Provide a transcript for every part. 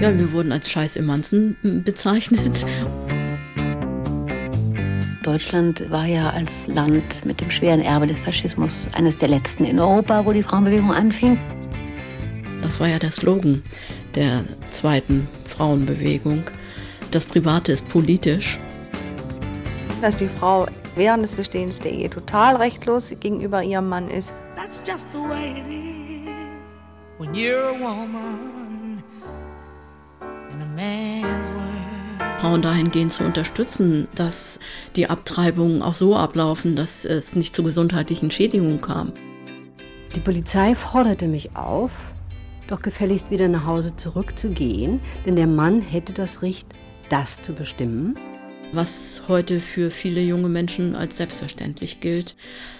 Ja, wir wurden als Scheiß im Manzen bezeichnet. Deutschland war ja als Land mit dem schweren Erbe des Faschismus eines der letzten in Europa, wo die Frauenbewegung anfing. Das war ja der Slogan der zweiten Frauenbewegung. Das Private ist politisch. Dass die Frau während des Bestehens der Ehe total rechtlos gegenüber ihrem Mann ist. That's just the way it is when you're a woman Frauen dahingehend zu unterstützen, dass die Abtreibungen auch so ablaufen, dass es nicht zu gesundheitlichen Schädigungen kam. Die Polizei forderte mich auf, doch gefälligst wieder nach Hause zurückzugehen, denn der Mann hätte das Recht, das zu bestimmen. Was heute für viele junge Menschen als selbstverständlich gilt,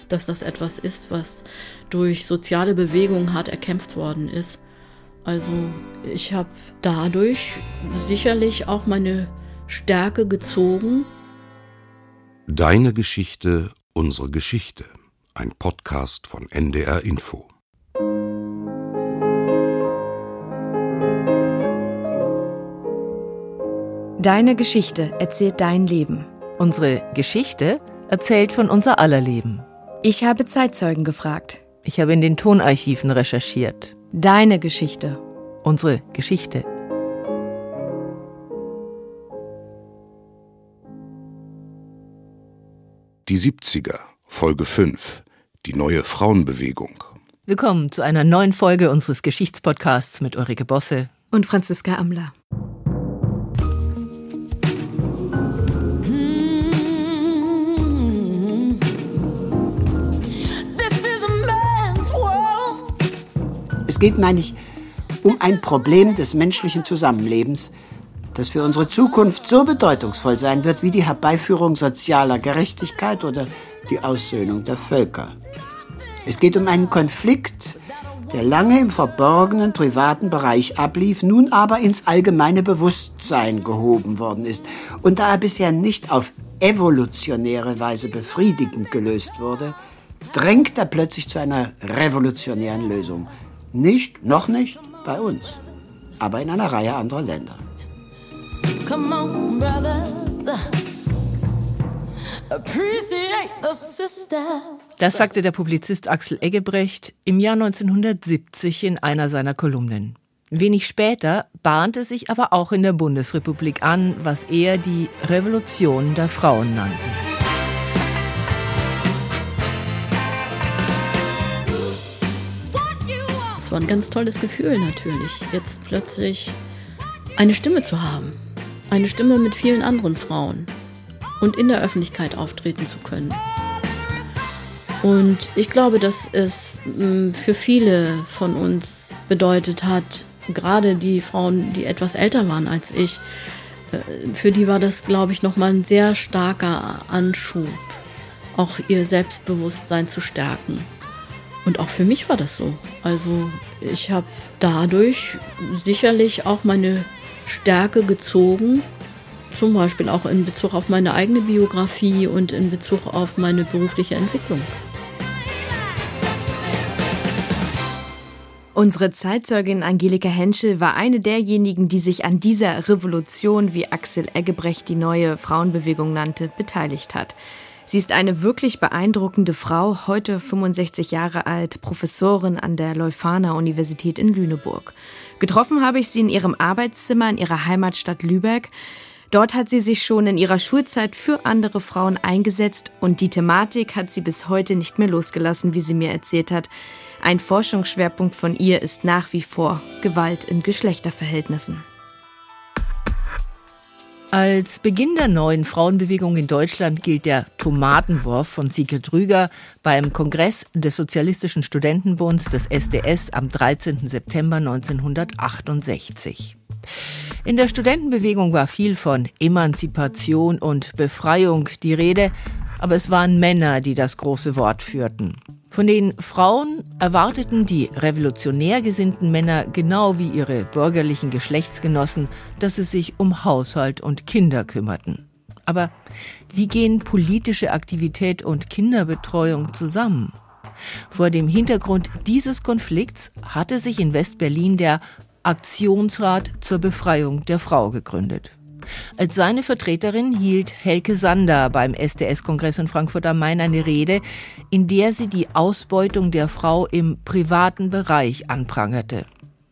dass das etwas ist, was durch soziale Bewegungen hart erkämpft worden ist. Also ich habe dadurch sicherlich auch meine Stärke gezogen. Deine Geschichte, unsere Geschichte. Ein Podcast von NDR Info. Deine Geschichte erzählt dein Leben. Unsere Geschichte erzählt von unser aller Leben. Ich habe Zeitzeugen gefragt. Ich habe in den Tonarchiven recherchiert. Deine Geschichte. Unsere Geschichte. Die 70er, Folge 5, die neue Frauenbewegung. Willkommen zu einer neuen Folge unseres Geschichtspodcasts mit Ulrike Bosse und Franziska Amler. Geht, meine ich, um ein Problem des menschlichen Zusammenlebens, das für unsere Zukunft so bedeutungsvoll sein wird wie die Herbeiführung sozialer Gerechtigkeit oder die Aussöhnung der Völker. Es geht um einen Konflikt, der lange im verborgenen privaten Bereich ablief, nun aber ins allgemeine Bewusstsein gehoben worden ist. Und da er bisher nicht auf evolutionäre Weise befriedigend gelöst wurde, drängt er plötzlich zu einer revolutionären Lösung. Nicht, noch nicht bei uns, aber in einer Reihe anderer Länder. Come on, brothers. Das sagte der Publizist Axel Eggebrecht im Jahr 1970 in einer seiner Kolumnen. Wenig später bahnte sich aber auch in der Bundesrepublik an, was er die Revolution der Frauen nannte. War ein ganz tolles Gefühl natürlich, jetzt plötzlich eine Stimme zu haben eine Stimme mit vielen anderen Frauen und in der Öffentlichkeit auftreten zu können. Und ich glaube, dass es mm, für viele von uns bedeutet hat, gerade die Frauen, die etwas älter waren als ich, äh, für die war das, glaube ich, nochmal ein sehr starker Anschub, auch ihr Selbstbewusstsein zu stärken. Und auch für mich war das so. Also ich habe dadurch sicherlich auch meine Stärke gezogen, zum Beispiel auch in Bezug auf meine eigene Biografie und in Bezug auf meine berufliche Entwicklung. Unsere Zeitzeugin Angelika Henschel war eine derjenigen, die sich an dieser Revolution, wie Axel Eggebrecht die neue Frauenbewegung nannte, beteiligt hat. Sie ist eine wirklich beeindruckende Frau, heute 65 Jahre alt, Professorin an der Leuphana Universität in Lüneburg. Getroffen habe ich sie in ihrem Arbeitszimmer in ihrer Heimatstadt Lübeck. Dort hat sie sich schon in ihrer Schulzeit für andere Frauen eingesetzt und die Thematik hat sie bis heute nicht mehr losgelassen, wie sie mir erzählt hat. Ein Forschungsschwerpunkt von ihr ist nach wie vor Gewalt in Geschlechterverhältnissen. Als Beginn der neuen Frauenbewegung in Deutschland gilt der Tomatenwurf von Sigrid Rüger beim Kongress des Sozialistischen Studentenbunds des SDS am 13. September 1968. In der Studentenbewegung war viel von Emanzipation und Befreiung die Rede, aber es waren Männer, die das große Wort führten. Von den Frauen erwarteten die revolutionär gesinnten Männer genau wie ihre bürgerlichen Geschlechtsgenossen, dass sie sich um Haushalt und Kinder kümmerten. Aber wie gehen politische Aktivität und Kinderbetreuung zusammen? Vor dem Hintergrund dieses Konflikts hatte sich in Westberlin der Aktionsrat zur Befreiung der Frau gegründet. Als seine Vertreterin hielt Helke Sander beim SDS-Kongress in Frankfurt am Main eine Rede, in der sie die Ausbeutung der Frau im privaten Bereich anprangerte.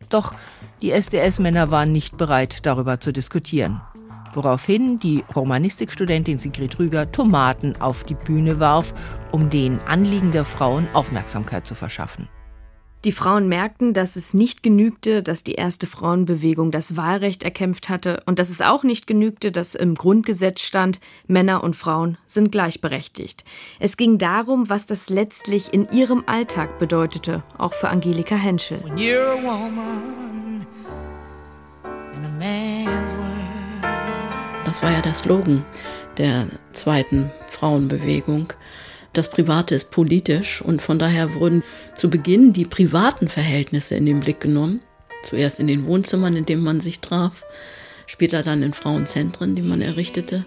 Doch die SDS-Männer waren nicht bereit, darüber zu diskutieren. Woraufhin die Romanistikstudentin Sigrid Rüger Tomaten auf die Bühne warf, um den Anliegen der Frauen Aufmerksamkeit zu verschaffen. Die Frauen merkten, dass es nicht genügte, dass die erste Frauenbewegung das Wahlrecht erkämpft hatte und dass es auch nicht genügte, dass im Grundgesetz stand, Männer und Frauen sind gleichberechtigt. Es ging darum, was das letztlich in ihrem Alltag bedeutete, auch für Angelika Henschel. Das war ja der Slogan der zweiten Frauenbewegung das Private ist politisch und von daher wurden zu Beginn die privaten Verhältnisse in den Blick genommen. Zuerst in den Wohnzimmern, in denen man sich traf, später dann in Frauenzentren, die man errichtete.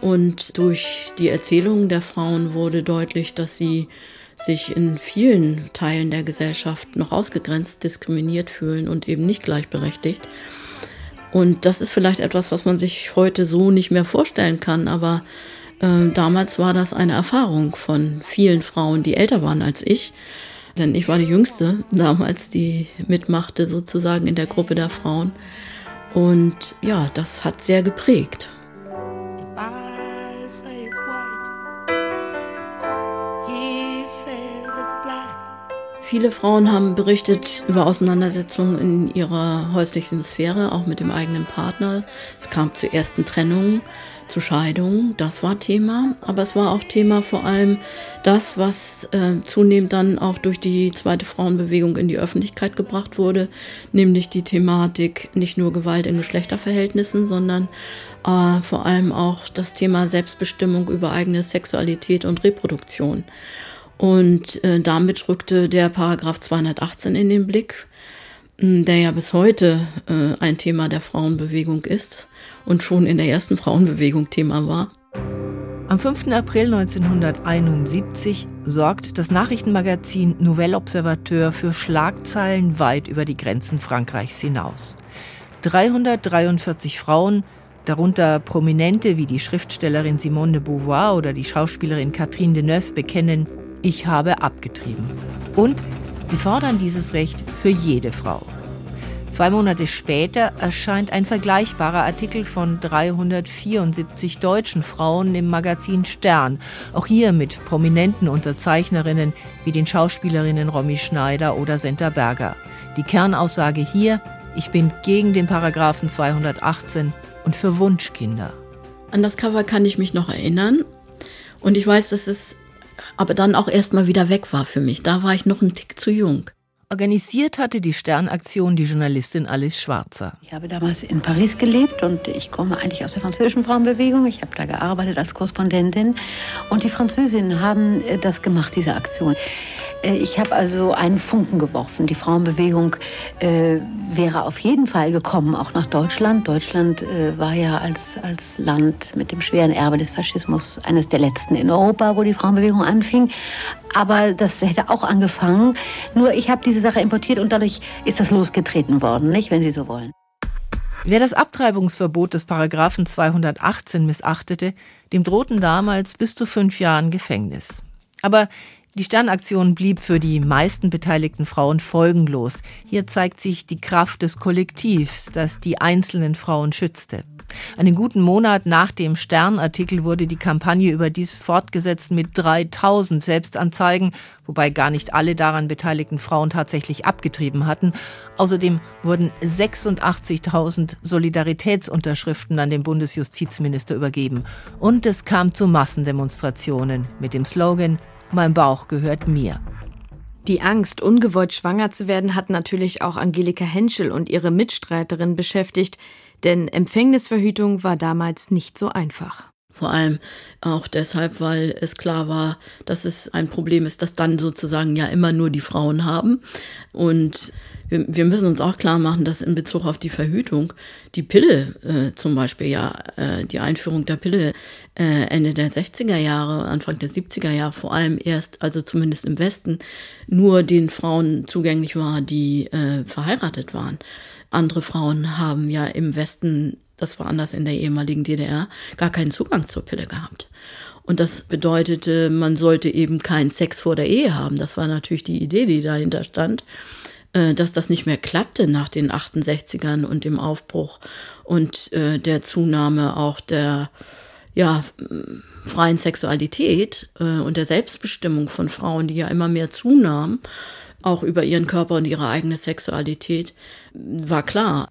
Und durch die Erzählungen der Frauen wurde deutlich, dass sie sich in vielen Teilen der Gesellschaft noch ausgegrenzt, diskriminiert fühlen und eben nicht gleichberechtigt. Und das ist vielleicht etwas, was man sich heute so nicht mehr vorstellen kann, aber äh, damals war das eine Erfahrung von vielen Frauen, die älter waren als ich. Denn ich war die Jüngste damals, die mitmachte sozusagen in der Gruppe der Frauen. Und ja, das hat sehr geprägt. Viele Frauen haben berichtet über Auseinandersetzungen in ihrer häuslichen Sphäre, auch mit dem eigenen Partner. Es kam zu ersten Trennungen zu Scheidungen, das war Thema, aber es war auch Thema vor allem das, was äh, zunehmend dann auch durch die zweite Frauenbewegung in die Öffentlichkeit gebracht wurde, nämlich die Thematik nicht nur Gewalt in Geschlechterverhältnissen, sondern äh, vor allem auch das Thema Selbstbestimmung über eigene Sexualität und Reproduktion. Und äh, damit rückte der Paragraph 218 in den Blick, der ja bis heute äh, ein Thema der Frauenbewegung ist und schon in der ersten Frauenbewegung Thema war. Am 5. April 1971 sorgt das Nachrichtenmagazin Nouvelle Observateur für Schlagzeilen weit über die Grenzen Frankreichs hinaus. 343 Frauen, darunter Prominente wie die Schriftstellerin Simone de Beauvoir oder die Schauspielerin Catherine Deneuve, bekennen, ich habe abgetrieben. Und sie fordern dieses Recht für jede Frau. Zwei Monate später erscheint ein vergleichbarer Artikel von 374 deutschen Frauen im Magazin Stern. Auch hier mit prominenten Unterzeichnerinnen wie den Schauspielerinnen Romy Schneider oder Senta Berger. Die Kernaussage hier, ich bin gegen den Paragraphen 218 und für Wunschkinder. An das Cover kann ich mich noch erinnern. Und ich weiß, dass es aber dann auch erstmal wieder weg war für mich. Da war ich noch ein Tick zu jung. Organisiert hatte die Sternaktion die Journalistin Alice Schwarzer. Ich habe damals in Paris gelebt und ich komme eigentlich aus der französischen Frauenbewegung. Ich habe da gearbeitet als Korrespondentin und die Französinnen haben äh, das gemacht, diese Aktion. Äh, ich habe also einen Funken geworfen. Die Frauenbewegung äh, wäre auf jeden Fall gekommen, auch nach Deutschland. Deutschland äh, war ja als, als Land mit dem schweren Erbe des Faschismus eines der letzten in Europa, wo die Frauenbewegung anfing. Aber das hätte auch angefangen. Nur ich habe diese Sache importiert und dadurch ist das losgetreten worden, nicht, wenn Sie so wollen. Wer das Abtreibungsverbot des Paragraphen 218 missachtete, dem drohten damals bis zu fünf Jahren Gefängnis. Aber die Sternaktion blieb für die meisten beteiligten Frauen folgenlos. Hier zeigt sich die Kraft des Kollektivs, das die einzelnen Frauen schützte. Einen guten Monat nach dem Sternartikel wurde die Kampagne überdies fortgesetzt mit 3000 Selbstanzeigen, wobei gar nicht alle daran beteiligten Frauen tatsächlich abgetrieben hatten. Außerdem wurden 86.000 Solidaritätsunterschriften an den Bundesjustizminister übergeben. Und es kam zu Massendemonstrationen mit dem Slogan mein Bauch gehört mir. Die Angst, ungewollt schwanger zu werden, hat natürlich auch Angelika Henschel und ihre Mitstreiterin beschäftigt, denn Empfängnisverhütung war damals nicht so einfach. Vor allem auch deshalb, weil es klar war, dass es ein Problem ist, dass dann sozusagen ja immer nur die Frauen haben. Und wir, wir müssen uns auch klar machen, dass in Bezug auf die Verhütung die Pille äh, zum Beispiel ja, äh, die Einführung der Pille äh, Ende der 60er Jahre, Anfang der 70er Jahre vor allem erst, also zumindest im Westen, nur den Frauen zugänglich war, die äh, verheiratet waren. Andere Frauen haben ja im Westen, das war anders in der ehemaligen DDR, gar keinen Zugang zur Pille gehabt. Und das bedeutete, man sollte eben keinen Sex vor der Ehe haben. Das war natürlich die Idee, die dahinter stand. Äh, dass das nicht mehr klappte nach den 68ern und dem Aufbruch und äh, der Zunahme auch der ja, freien Sexualität äh, und der Selbstbestimmung von Frauen, die ja immer mehr zunahm, auch über ihren Körper und ihre eigene Sexualität, war klar.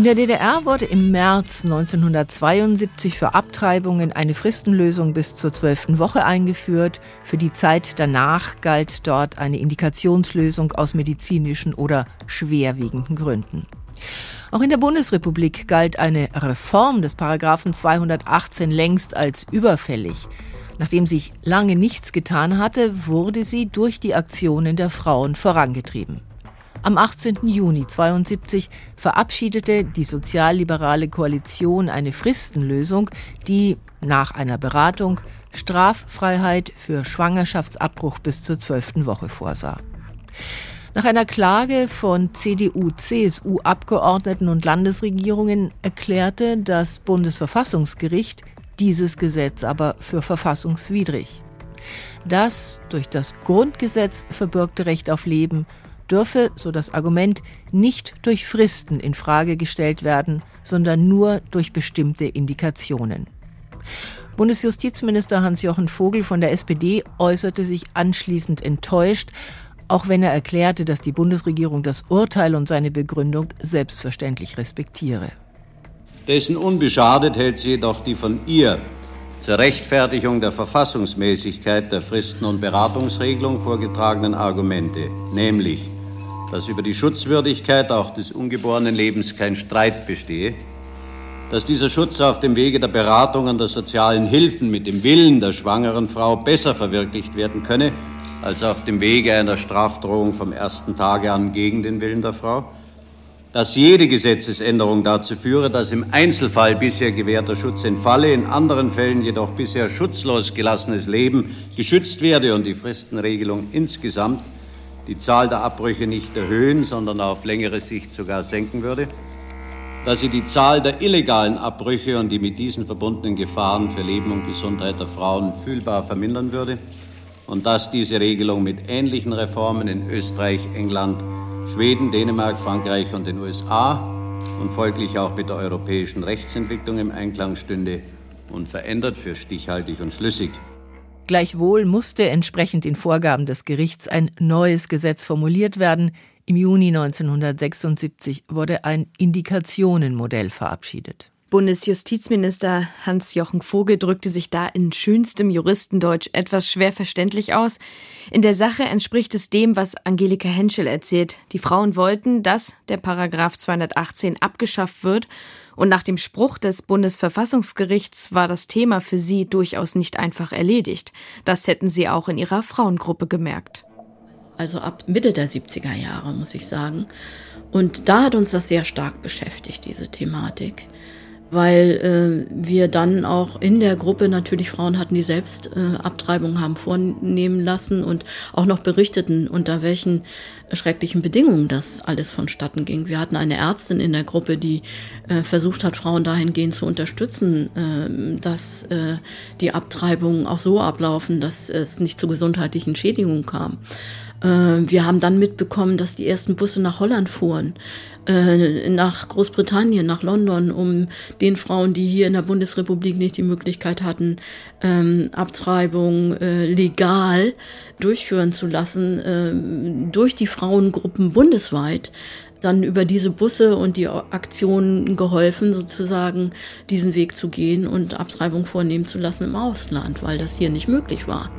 In der DDR wurde im März 1972 für Abtreibungen eine Fristenlösung bis zur zwölften Woche eingeführt. Für die Zeit danach galt dort eine Indikationslösung aus medizinischen oder schwerwiegenden Gründen. Auch in der Bundesrepublik galt eine Reform des Paragraphen 218 längst als überfällig. Nachdem sich lange nichts getan hatte, wurde sie durch die Aktionen der Frauen vorangetrieben. Am 18. Juni 1972 verabschiedete die sozialliberale Koalition eine Fristenlösung, die nach einer Beratung Straffreiheit für Schwangerschaftsabbruch bis zur zwölften Woche vorsah. Nach einer Klage von CDU, CSU Abgeordneten und Landesregierungen erklärte das Bundesverfassungsgericht dieses Gesetz aber für verfassungswidrig. Das durch das Grundgesetz verbürgte Recht auf Leben dürfe, so das Argument, nicht durch Fristen in Frage gestellt werden, sondern nur durch bestimmte Indikationen. Bundesjustizminister Hans-Jochen Vogel von der SPD äußerte sich anschließend enttäuscht, auch wenn er erklärte, dass die Bundesregierung das Urteil und seine Begründung selbstverständlich respektiere. Dessen unbeschadet hält sie jedoch die von ihr zur Rechtfertigung der Verfassungsmäßigkeit der Fristen- und Beratungsregelung vorgetragenen Argumente, nämlich dass über die Schutzwürdigkeit auch des ungeborenen Lebens kein Streit bestehe, dass dieser Schutz auf dem Wege der Beratung und der sozialen Hilfen mit dem Willen der schwangeren Frau besser verwirklicht werden könne, als auf dem Wege einer Strafdrohung vom ersten Tage an gegen den Willen der Frau, dass jede Gesetzesänderung dazu führe, dass im Einzelfall bisher gewährter Schutz entfalle, in anderen Fällen jedoch bisher schutzlos gelassenes Leben geschützt werde und die Fristenregelung insgesamt die Zahl der Abbrüche nicht erhöhen, sondern auf längere Sicht sogar senken würde, dass sie die Zahl der illegalen Abbrüche und die mit diesen verbundenen Gefahren für Leben und Gesundheit der Frauen fühlbar vermindern würde und dass diese Regelung mit ähnlichen Reformen in Österreich, England, Schweden, Dänemark, Frankreich und den USA und folglich auch mit der europäischen Rechtsentwicklung im Einklang stünde und verändert für stichhaltig und schlüssig. Gleichwohl musste entsprechend den Vorgaben des Gerichts ein neues Gesetz formuliert werden. Im Juni 1976 wurde ein Indikationenmodell verabschiedet. Bundesjustizminister Hans-Jochen Vogel drückte sich da in schönstem Juristendeutsch etwas schwer verständlich aus. In der Sache entspricht es dem, was Angelika Henschel erzählt. Die Frauen wollten, dass der Paragraph 218 abgeschafft wird und nach dem Spruch des Bundesverfassungsgerichts war das Thema für sie durchaus nicht einfach erledigt. Das hätten sie auch in ihrer Frauengruppe gemerkt. Also ab Mitte der 70er Jahre, muss ich sagen. Und da hat uns das sehr stark beschäftigt, diese Thematik weil äh, wir dann auch in der Gruppe natürlich Frauen hatten, die selbst äh, Abtreibungen haben vornehmen lassen und auch noch berichteten, unter welchen schrecklichen Bedingungen das alles vonstatten ging. Wir hatten eine Ärztin in der Gruppe, die äh, versucht hat, Frauen dahingehend zu unterstützen, äh, dass äh, die Abtreibungen auch so ablaufen, dass es nicht zu gesundheitlichen Schädigungen kam. Äh, wir haben dann mitbekommen, dass die ersten Busse nach Holland fuhren, äh, nach Großbritannien, nach London, um den Frauen, die hier in der Bundesrepublik nicht die Möglichkeit hatten, ähm, Abtreibung äh, legal durchführen zu lassen, durch die Frauengruppen bundesweit dann über diese Busse und die Aktionen geholfen, sozusagen diesen Weg zu gehen und Abtreibung vornehmen zu lassen im Ausland, weil das hier nicht möglich war.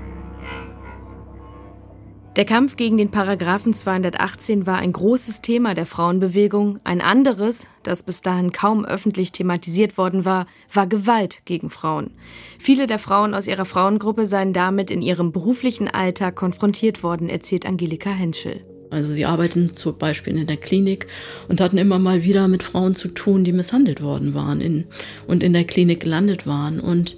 Der Kampf gegen den Paragraphen 218 war ein großes Thema der Frauenbewegung. Ein anderes, das bis dahin kaum öffentlich thematisiert worden war, war Gewalt gegen Frauen. Viele der Frauen aus ihrer Frauengruppe seien damit in ihrem beruflichen Alltag konfrontiert worden, erzählt Angelika Henschel. Also sie arbeiten zum Beispiel in der Klinik und hatten immer mal wieder mit Frauen zu tun, die misshandelt worden waren in, und in der Klinik gelandet waren. Und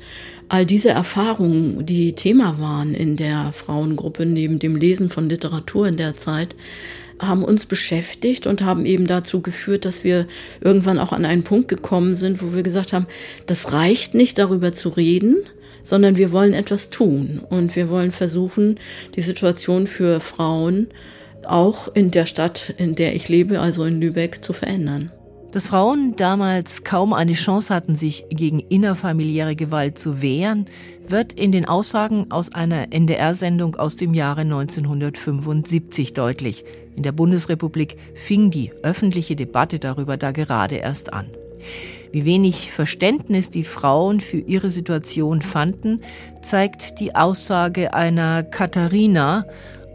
all diese Erfahrungen, die Thema waren in der Frauengruppe, neben dem Lesen von Literatur in der Zeit, haben uns beschäftigt und haben eben dazu geführt, dass wir irgendwann auch an einen Punkt gekommen sind, wo wir gesagt haben, das reicht nicht darüber zu reden, sondern wir wollen etwas tun und wir wollen versuchen, die Situation für Frauen auch in der Stadt, in der ich lebe, also in Lübeck, zu verändern. Dass Frauen damals kaum eine Chance hatten, sich gegen innerfamiliäre Gewalt zu wehren, wird in den Aussagen aus einer NDR-Sendung aus dem Jahre 1975 deutlich. In der Bundesrepublik fing die öffentliche Debatte darüber da gerade erst an. Wie wenig Verständnis die Frauen für ihre Situation fanden, zeigt die Aussage einer Katharina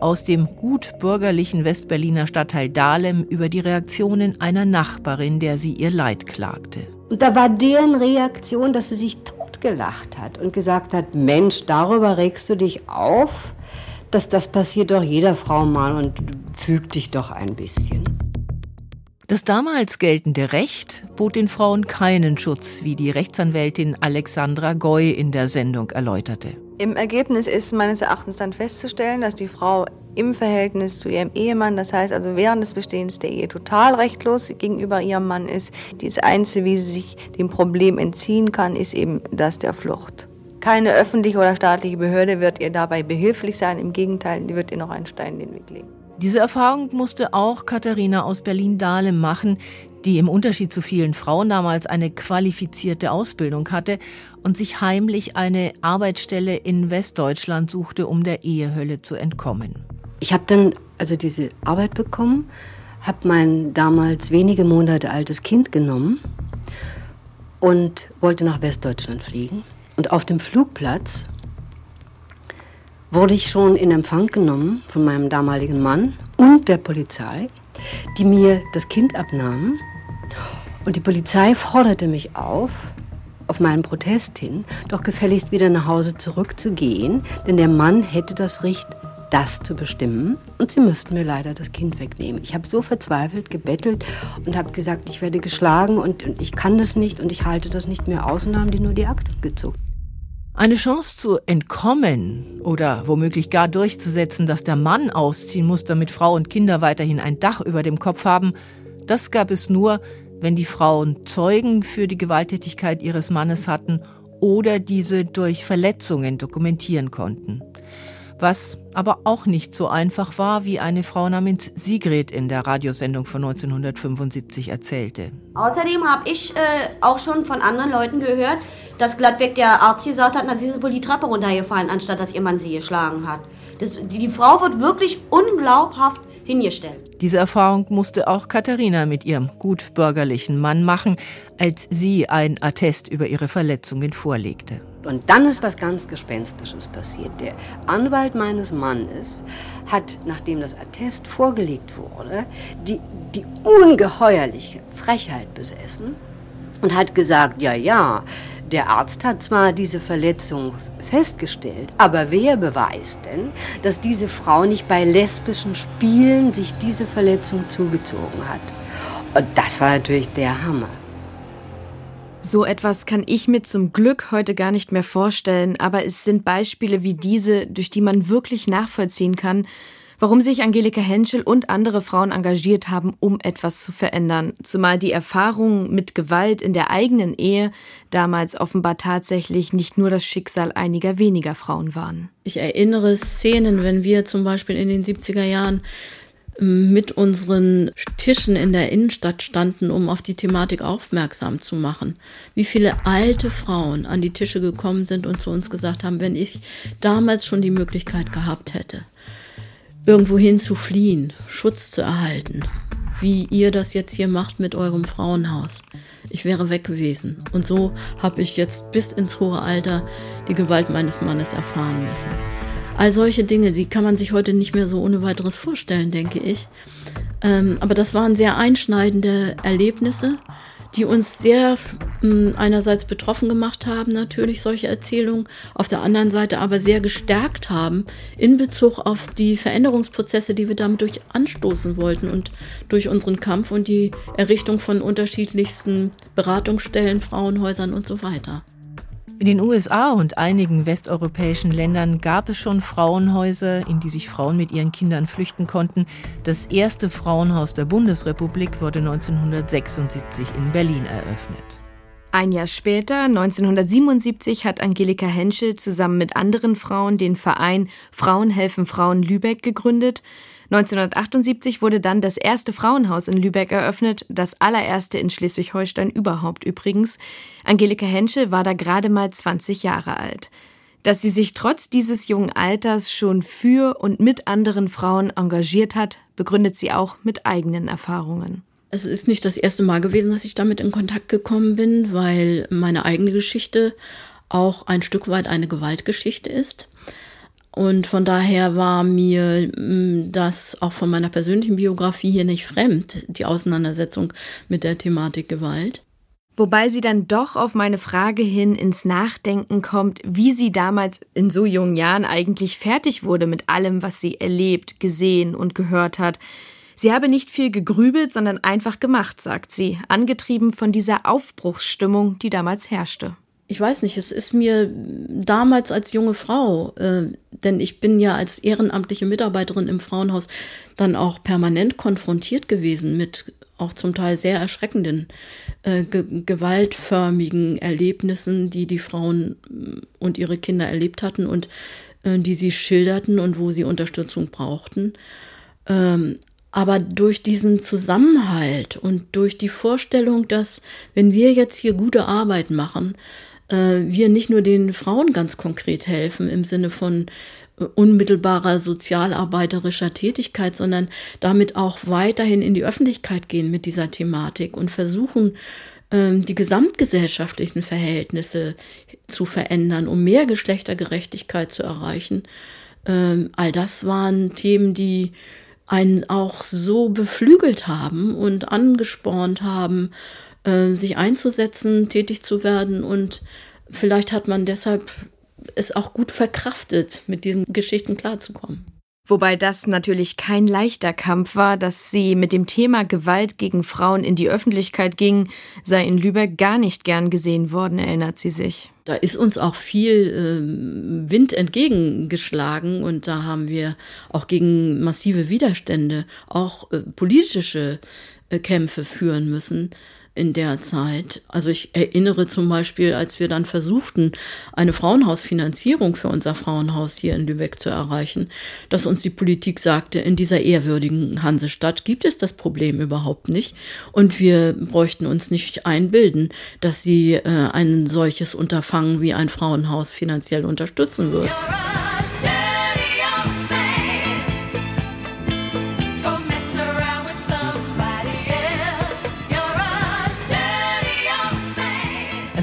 aus dem gut bürgerlichen Westberliner Stadtteil Dahlem über die Reaktionen einer Nachbarin, der sie ihr Leid klagte. Und da war deren Reaktion, dass sie sich totgelacht hat und gesagt hat, Mensch, darüber regst du dich auf, dass das passiert doch jeder Frau mal und füg dich doch ein bisschen. Das damals geltende Recht bot den Frauen keinen Schutz, wie die Rechtsanwältin Alexandra Goy in der Sendung erläuterte. Im Ergebnis ist meines Erachtens dann festzustellen, dass die Frau im Verhältnis zu ihrem Ehemann, das heißt also während des Bestehens der Ehe, total rechtlos gegenüber ihrem Mann ist. Das Einzige, wie sie sich dem Problem entziehen kann, ist eben das der Flucht. Keine öffentliche oder staatliche Behörde wird ihr dabei behilflich sein. Im Gegenteil, die wird ihr noch einen Stein in den Weg legen. Diese Erfahrung musste auch Katharina aus Berlin-Dahlem machen, die im Unterschied zu vielen Frauen damals eine qualifizierte Ausbildung hatte und sich heimlich eine Arbeitsstelle in Westdeutschland suchte, um der Ehehölle zu entkommen. Ich habe dann also diese Arbeit bekommen, habe mein damals wenige Monate altes Kind genommen und wollte nach Westdeutschland fliegen. Und auf dem Flugplatz wurde ich schon in Empfang genommen von meinem damaligen Mann und der Polizei, die mir das Kind abnahmen und die Polizei forderte mich auf, auf meinen Protest hin, doch gefälligst wieder nach Hause zurückzugehen, denn der Mann hätte das Recht, das zu bestimmen und sie müssten mir leider das Kind wegnehmen. Ich habe so verzweifelt gebettelt und habe gesagt, ich werde geschlagen und, und, ich kann das nicht und ich halte das nicht mehr aus und haben die nur die Akte gezuckt. Eine Chance zu entkommen oder womöglich gar durchzusetzen, dass der Mann ausziehen muss, damit Frau und Kinder weiterhin ein Dach über dem Kopf haben, das gab es nur, wenn die Frauen Zeugen für die Gewalttätigkeit ihres Mannes hatten oder diese durch Verletzungen dokumentieren konnten. Was aber auch nicht so einfach war, wie eine Frau namens Sigrid in der Radiosendung von 1975 erzählte. Außerdem habe ich äh, auch schon von anderen Leuten gehört, dass glattweg der Arzt gesagt hat, dass sie wohl die Treppe runtergefallen, anstatt dass ihr Mann sie geschlagen hat. Das, die, die Frau wird wirklich unglaubhaft hingestellt. Diese Erfahrung musste auch Katharina mit ihrem gut bürgerlichen Mann machen, als sie ein Attest über ihre Verletzungen vorlegte. Und dann ist was ganz Gespenstisches passiert. Der Anwalt meines Mannes hat, nachdem das Attest vorgelegt wurde, die, die ungeheuerliche Frechheit besessen und hat gesagt, ja, ja, der Arzt hat zwar diese Verletzung festgestellt. Aber wer beweist denn, dass diese Frau nicht bei lesbischen Spielen sich diese Verletzung zugezogen hat? Und das war natürlich der Hammer. So etwas kann ich mir zum Glück heute gar nicht mehr vorstellen, aber es sind Beispiele wie diese, durch die man wirklich nachvollziehen kann, warum sich Angelika Henschel und andere Frauen engagiert haben, um etwas zu verändern, zumal die Erfahrungen mit Gewalt in der eigenen Ehe damals offenbar tatsächlich nicht nur das Schicksal einiger weniger Frauen waren. Ich erinnere Szenen, wenn wir zum Beispiel in den 70er Jahren ähm, mit unseren Tischen in der Innenstadt standen, um auf die Thematik aufmerksam zu machen. Wie viele alte Frauen an die Tische gekommen sind und zu uns gesagt haben, wenn ich damals schon die Möglichkeit gehabt hätte, irgendwohin zu fliehen, Schutz zu erhalten, wie ihr das jetzt hier macht mit eurem Frauenhaus. Ich wäre weg gewesen. Und so habe ich jetzt bis ins hohe Alter die Gewalt meines Mannes erfahren müssen. All solche Dinge, die kann man sich heute nicht mehr so ohne weiteres vorstellen, denke ich. Ähm, aber das waren sehr einschneidende Erlebnisse die uns sehr mh, hm, einerseits betroffen gemacht haben, natürlich solche Erzählungen, auf der anderen Seite aber sehr gestärkt haben in Bezug auf die Veränderungsprozesse, die wir damit durch anstoßen wollten und durch unseren Kampf und die Errichtung von unterschiedlichsten Beratungsstellen, Frauenhäusern und so weiter. In den USA und einigen westeuropäischen Ländern gab es schon Frauenhäuser, in die sich Frauen mit ihren Kindern flüchten konnten. Das erste Frauenhaus der Bundesrepublik wurde 1976 in Berlin eröffnet. Ein Jahr später, 1977, hat Angelika Henschel zusammen mit anderen Frauen den Verein Frauen helfen Frauen Lübeck gegründet. 1978 wurde dann das erste Frauenhaus in Lübeck eröffnet, das allererste in Schleswig-Holstein überhaupt übrigens. Angelika Henschel war da gerade mal 20 Jahre alt. Dass sie sich trotz dieses jungen Alters schon für und mit anderen Frauen engagiert hat, begründet sie auch mit eigenen Erfahrungen. Es ist nicht das erste Mal gewesen, dass ich damit in Kontakt gekommen bin, weil meine eigene Geschichte auch ein Stück weit eine Gewaltgeschichte ist. Und von daher war mir mm, das auch von meiner persönlichen Biografie hier nicht fremd, die Auseinandersetzung mit der Thematik Gewalt. Wobei sie dann doch auf meine Frage hin ins Nachdenken kommt, wie sie damals in so jungen Jahren eigentlich fertig wurde mit allem, was sie erlebt, gesehen und gehört hat. Sie habe nicht viel gegrübelt, sondern einfach gemacht, sagt sie, angetrieben von dieser Aufbruchsstimmung, die damals herrschte ich weiß nicht, es ist mir damals als junge Frau, äh, denn ich bin ja als ehrenamtliche Mitarbeiterin im Frauenhaus dann auch permanent konfrontiert gewesen mit auch zum Teil sehr erschreckenden, äh, ge gewaltförmigen Erlebnissen, die die Frauen äh, und ihre Kinder erlebt hatten und äh, die sie schilderten und wo sie Unterstützung brauchten. Ähm, aber durch diesen Zusammenhalt und durch die Vorstellung, dass wenn wir jetzt hier gute Arbeit machen, äh, wir nicht nur den Frauen ganz konkret helfen im Sinne von äh, unmittelbarer sozialarbeiterischer Tätigkeit, sondern damit auch weiterhin in die Öffentlichkeit gehen mit dieser Thematik und versuchen, ähm, die gesamtgesellschaftlichen Verhältnisse zu verändern, um mehr Geschlechtergerechtigkeit zu erreichen. Ähm, all das waren Themen, die einen auch so beflügelt haben und angespornt haben, äh, sich einzusetzen, tätig zu werden und vielleicht hat man deshalb es auch gut verkraftet, mit diesen Geschichten klarzukommen. Wobei das natürlich kein leichter Kampf war, dass sie mit dem Thema Gewalt gegen Frauen in die Öffentlichkeit ging, sei in Lübeck gar nicht gern gesehen worden, erinnert sie sich. Da ist uns auch viel äh, Wind entgegengeschlagen und da haben wir auch gegen massive Widerstände, auch äh, politische äh, Kämpfe führen müssen in der Zeit. Also ich erinnere zum Beispiel, als wir dann versuchten, eine Frauenhausfinanzierung für unser Frauenhaus hier in Lübeck zu erreichen, dass uns die Politik sagte, in dieser ehrwürdigen Hansestadt gibt es das Problem überhaupt nicht und wir bräuchten uns nicht einbilden, dass sie äh, ein solches Unterfangen wie ein Frauenhaus finanziell unterstützen wird.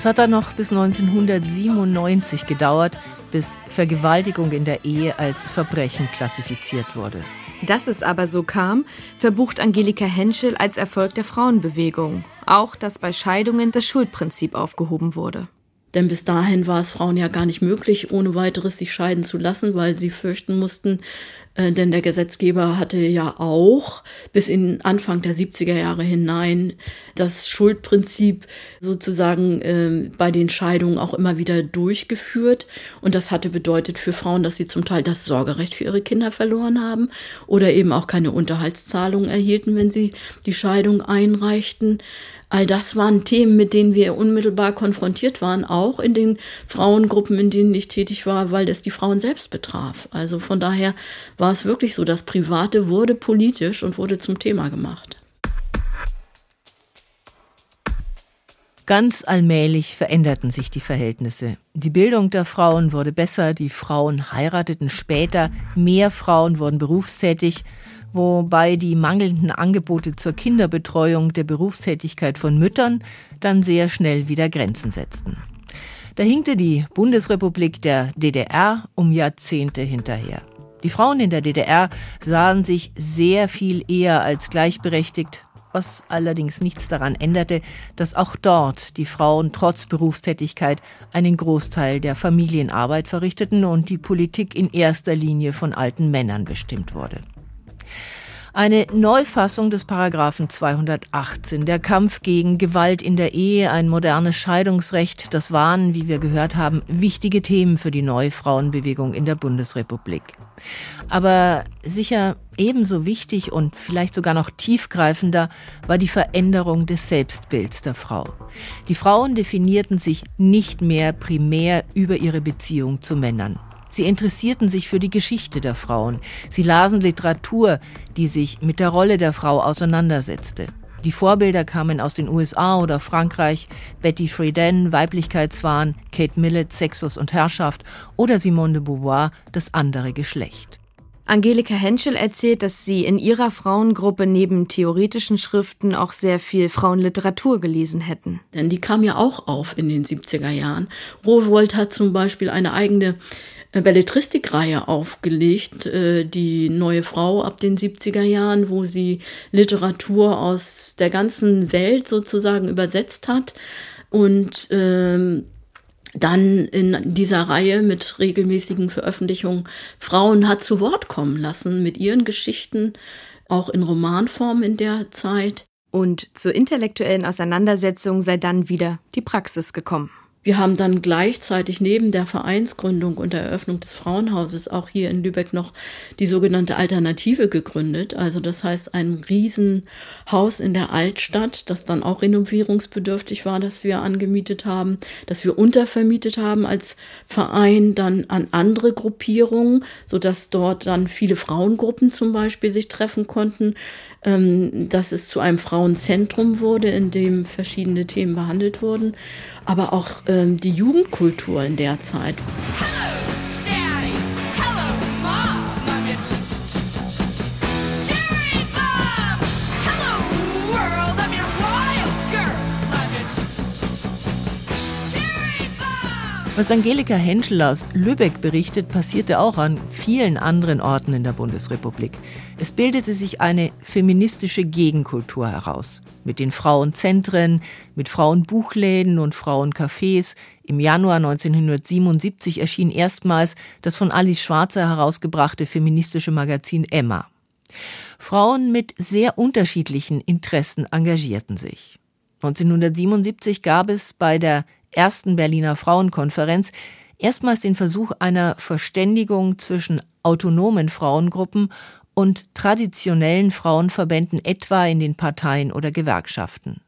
Es hat dann noch bis 1997 gedauert, bis Vergewaltigung in der Ehe als Verbrechen klassifiziert wurde. Dass es aber so kam, verbucht Angelika Henschel als Erfolg der Frauenbewegung. Auch, dass bei Scheidungen das Schuldprinzip aufgehoben wurde. Denn bis dahin war es Frauen ja gar nicht möglich, ohne weiteres sich scheiden zu lassen, weil sie fürchten mussten, äh, denn der Gesetzgeber hatte ja auch bis in Anfang der 70er Jahre hinein das Schuldprinzip sozusagen äh, bei den Scheidungen auch immer wieder durchgeführt. Und das hatte bedeutet für Frauen, dass sie zum Teil das Sorgerecht für ihre Kinder verloren haben oder eben auch keine Unterhaltszahlungen erhielten, wenn sie die Scheidung einreichten. All das waren Themen, mit denen wir unmittelbar konfrontiert waren, auch in den Frauengruppen, in denen ich tätig war, weil es die Frauen selbst betraf. Also von daher war es wirklich so, das Private wurde politisch und wurde zum Thema gemacht. Ganz allmählich veränderten sich die Verhältnisse. Die Bildung der Frauen wurde besser, die Frauen heirateten später, mehr Frauen wurden berufstätig, wobei die mangelnden Angebote zur Kinderbetreuung der Berufstätigkeit von Müttern dann sehr schnell wieder Grenzen setzten. Da hinkte die Bundesrepublik der DDR um Jahrzehnte hinterher. Die Frauen in der DDR sahen sich sehr viel eher als gleichberechtigt, was allerdings nichts daran änderte, dass auch dort die Frauen trotz Berufstätigkeit einen Großteil der Familienarbeit verrichteten und die Politik in erster Linie von alten Männern bestimmt wurde. Eine Neufassung des Paragraphen 218, der Kampf gegen Gewalt in der Ehe, ein modernes Scheidungsrecht, das waren, wie wir gehört haben, wichtige Themen für die neue Frauenbewegung in der Bundesrepublik. Aber sicher ebenso wichtig und vielleicht sogar noch tiefgreifender war die Veränderung des Selbstbilds der Frau. Die Frauen definierten sich nicht mehr primär über ihre Beziehung zu Männern. Sie interessierten sich für die Geschichte der Frauen. Sie lasen Literatur, die sich mit der Rolle der Frau auseinandersetzte. Die Vorbilder kamen aus den USA oder Frankreich, Betty Friedan, Weiblichkeitswahn, Kate Millett, Sexus und Herrschaft oder Simone de Beauvoir, das andere Geschlecht. Angelika Henschel erzählt, dass sie in ihrer Frauengruppe neben theoretischen Schriften auch sehr viel Frauenliteratur gelesen hätten. Denn die kam ja auch auf in den 70er Jahren. Rowold hat zum Beispiel eine eigene Belletristikreihe aufgelegt, äh, die neue Frau ab den 70er Jahren, wo sie Literatur aus der ganzen Welt sozusagen übersetzt hat und ähm, dann in dieser Reihe mit regelmäßigen Veröffentlichungen Frauen hat zu Wort kommen lassen mit ihren Geschichten, auch in Romanform in der Zeit. Und zur intellektuellen Auseinandersetzung sei dann wieder die Praxis gekommen. Wir haben dann gleichzeitig neben der Vereinsgründung und der Eröffnung des Frauenhauses auch hier in Lübeck noch die sogenannte Alternative gegründet. Also das heißt ein Riesenhaus in der Altstadt, das dann auch renovierungsbedürftig war, das wir angemietet haben, das wir untervermietet haben als Verein dann an andere Gruppierungen, sodass dort dann viele Frauengruppen zum Beispiel sich treffen konnten ähm, dass es zu einem Frauenzentrum wurde, in dem verschiedene Themen behandelt wurden, aber auch ähm, die Jugendkultur in der Zeit. Was Angelika Henschel aus Lübeck berichtet, passierte auch an vielen anderen Orten in der Bundesrepublik. Es bildete sich eine feministische Gegenkultur heraus. Mit den Frauenzentren, mit Frauenbuchläden und Frauencafés. Im Januar 1977 erschien erstmals das von Alice Schwarzer herausgebrachte feministische Magazin Emma. Frauen mit sehr unterschiedlichen Interessen engagierten sich. 1977 gab es bei der ersten Berliner Frauenkonferenz erstmals den Versuch einer Verständigung zwischen autonomen Frauengruppen und traditionellen Frauenverbänden etwa in den Parteien oder Gewerkschaften.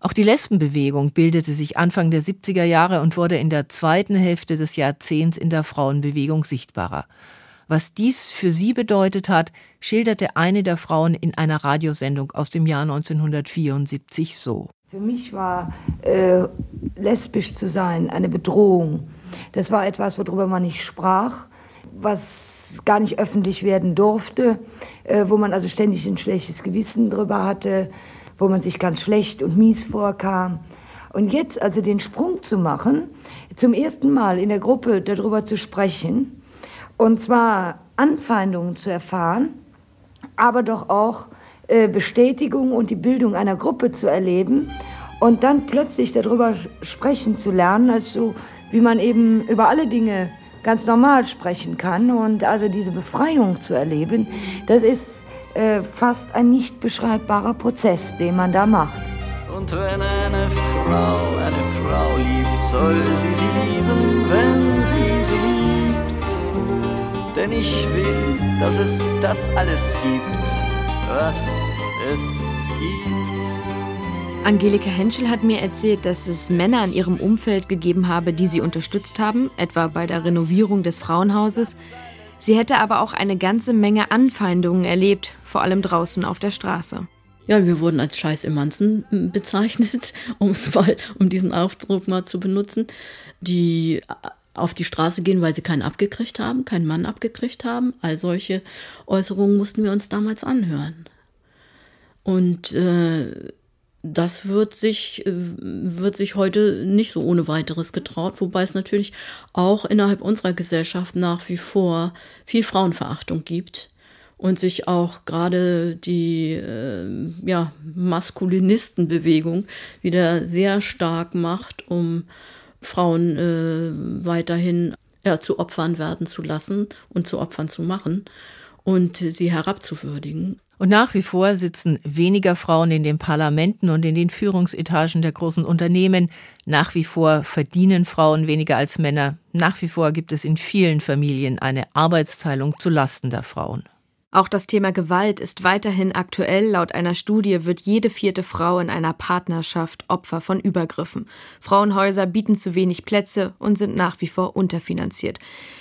Auch die Lesbenbewegung bildete sich Anfang der 70er Jahre und wurde in der zweiten Hälfte des Jahrzehnts in der Frauenbewegung sichtbarer. Was dies für sie bedeutet hat, schilderte eine der Frauen in einer Radiosendung aus dem Jahr 1974 so. Für mich war äh, lesbisch zu sein eine Bedrohung. Das war etwas, worüber man nicht sprach, was gar nicht öffentlich werden durfte, äh, wo man also ständig ein schlechtes Gewissen drüber hatte, wo man sich ganz schlecht und mies vorkam. Und jetzt also den Sprung zu machen, zum ersten Mal in der Gruppe darüber zu sprechen, und zwar Anfeindungen zu erfahren, aber doch auch Bestätigung und die Bildung einer Gruppe zu erleben Und dann plötzlich darüber sprechen zu lernen, als so, wie man eben über alle Dinge ganz normal sprechen kann und also diese Befreiung zu erleben, das ist äh, fast ein nicht beschreibbarer Prozess, den man da macht. Und wenn eine Frau eine Frau liebt, soll sie sie lieben, wenn sie sie liebt. Denn ich will, dass es das alles gibt, was es gibt. Angelika Henschel hat mir erzählt, dass es Männer in ihrem Umfeld gegeben habe, die sie unterstützt haben, etwa bei der Renovierung des Frauenhauses. Sie hätte aber auch eine ganze Menge Anfeindungen erlebt, vor allem draußen auf der Straße. Ja, wir wurden als Scheiß im Manzen bezeichnet, um es mal, um diesen Aufdruck mal zu benutzen, die auf die Straße gehen, weil sie keinen abgekriegt haben, keinen Mann abgekriegt haben. All solche Äußerungen mussten wir uns damals anhören. Und äh, das wird sich, äh, wird sich heute nicht so ohne weiteres getraut, wobei es natürlich auch innerhalb unserer Gesellschaft nach wie vor viel Frauenverachtung gibt und sich auch gerade die äh, ja, Maskulinistenbewegung wieder sehr stark macht, um Frauen äh, weiterhin ja, zu Opfern werden zu lassen und zu Opfern zu machen und sie herabzuwürdigen. Und nach wie vor sitzen weniger Frauen in den Parlamenten und in den Führungsetagen der großen Unternehmen. Nach wie vor verdienen Frauen weniger als Männer. Nach wie vor gibt es in vielen Familien eine Arbeitsteilung zu Lasten der Frauen. Auch das Thema Gewalt ist weiterhin aktuell. Laut einer Studie wird jede vierte Frau in einer Partnerschaft Opfer von Übergriffen. Frauenhäuser bieten zu wenig Plätze und sind nach wie vor unterfinanziert.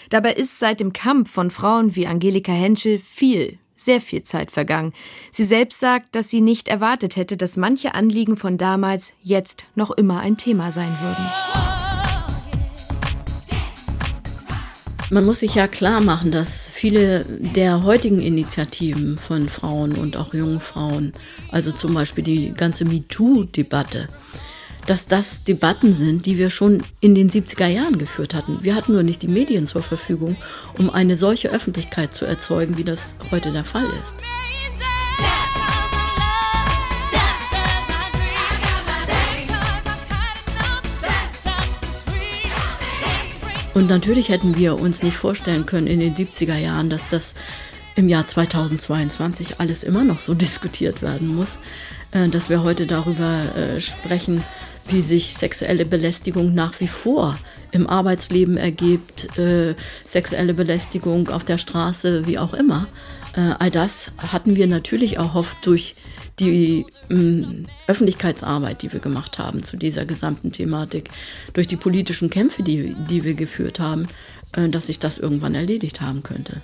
Dabei ist seit dem Kampf von Frauen wie Angelika Henschel viel, sehr viel Zeit vergangen. Sie selbst sagt, dass sie nicht erwartet hätte, dass manche Anliegen von damals jetzt noch immer ein Thema sein würden. Man muss sich ja klar machen, dass viele der heutigen Initiativen von Frauen und auch jungen Frauen, also zum Beispiel die ganze MeToo-Debatte, dass das Debatten sind, die wir schon in den 70er Jahren geführt hatten. Wir hatten nur nicht die Medien zur Verfügung, um eine solche Öffentlichkeit zu erzeugen, wie das heute der Fall ist. Und natürlich hätten wir uns nicht vorstellen können in den 70er Jahren, dass das im Jahr 2022 alles immer noch so diskutiert werden muss, äh, dass wir heute darüber äh, sprechen, wie sich sexuelle Belästigung nach wie vor im Arbeitsleben ergibt, äh, sexuelle Belästigung auf der Straße, wie auch immer. Äh, all das hatten wir natürlich erhofft durch die ähm, Öffentlichkeitsarbeit, die wir gemacht haben zu dieser gesamten Thematik, durch die politischen Kämpfe, die, die wir geführt haben, äh, dass sich das irgendwann erledigt haben könnte.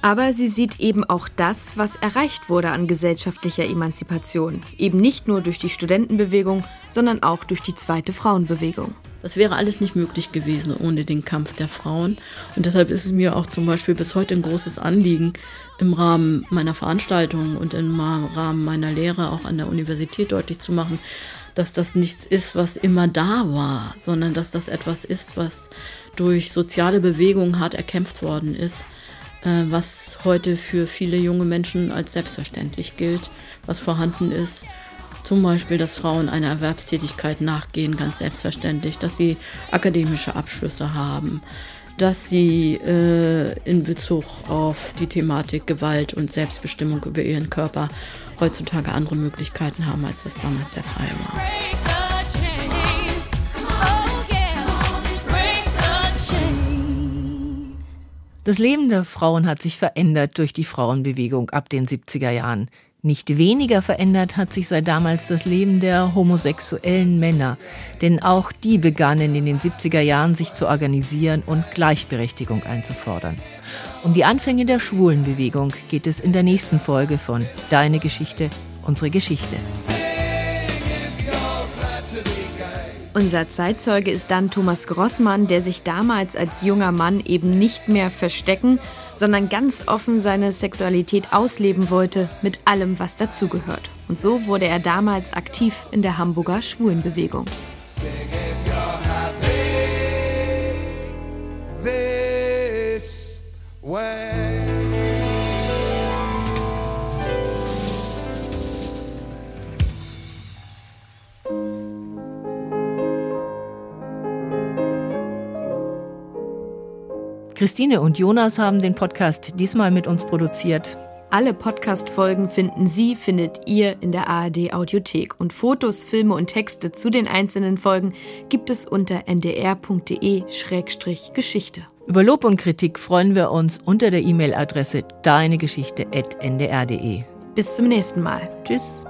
Aber sie sieht eben auch das, was erreicht wurde an gesellschaftlicher Emanzipation. Eben nicht nur durch die Studentenbewegung, sondern auch durch die zweite Frauenbewegung. Das wäre alles nicht möglich gewesen ohne den Kampf der Frauen. Und deshalb ist es mir auch zum Beispiel bis heute ein großes Anliegen, im Rahmen meiner Veranstaltungen und im Rahmen meiner Lehre auch an der Universität deutlich zu machen, dass das nichts ist, was immer da war, sondern dass das etwas ist, was durch soziale Bewegungen hart erkämpft worden ist äh, was heute für viele junge Menschen als selbstverständlich gilt, was vorhanden ist. Zum Beispiel, dass Frauen einer Erwerbstätigkeit nachgehen, ganz selbstverständlich, dass sie akademische Abschlüsse haben, dass sie äh, in Bezug auf die Thematik Gewalt und Selbstbestimmung über ihren Körper heutzutage andere Möglichkeiten haben, als das damals der Fall war. Das Leben der Frauen hat sich verändert durch die Frauenbewegung ab den 70er Jahren. Nicht weniger verändert hat sich seit damals das Leben der homosexuellen Männer, denn auch die begannen in den 70er Jahren sich zu organisieren und Gleichberechtigung einzufordern. Um die Anfänge der Schwulenbewegung geht es in der nächsten Folge von Deine Geschichte, unsere Geschichte. Unser Zeitzeuge ist dann Thomas Grossmann, der sich damals als junger Mann eben nicht mehr verstecken, sondern ganz offen seine Sexualität ausleben wollte, mit allem, was dazugehört. Und so wurde er damals aktiv in der Hamburger Schwulenbewegung. way. Christine und Jonas haben den Podcast diesmal mit uns produziert. Alle Podcast-Folgen finden Sie, findet ihr in der ARD Audiothek. Und Fotos, Filme und Texte zu den einzelnen Folgen gibt es unter ndr.de-geschichte. Über Lob und Kritik freuen wir uns unter der E-Mail-Adresse deinegeschichte.ndr.de. Bis zum nächsten Mal. Tschüss.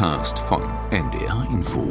Podcast von NDR Info.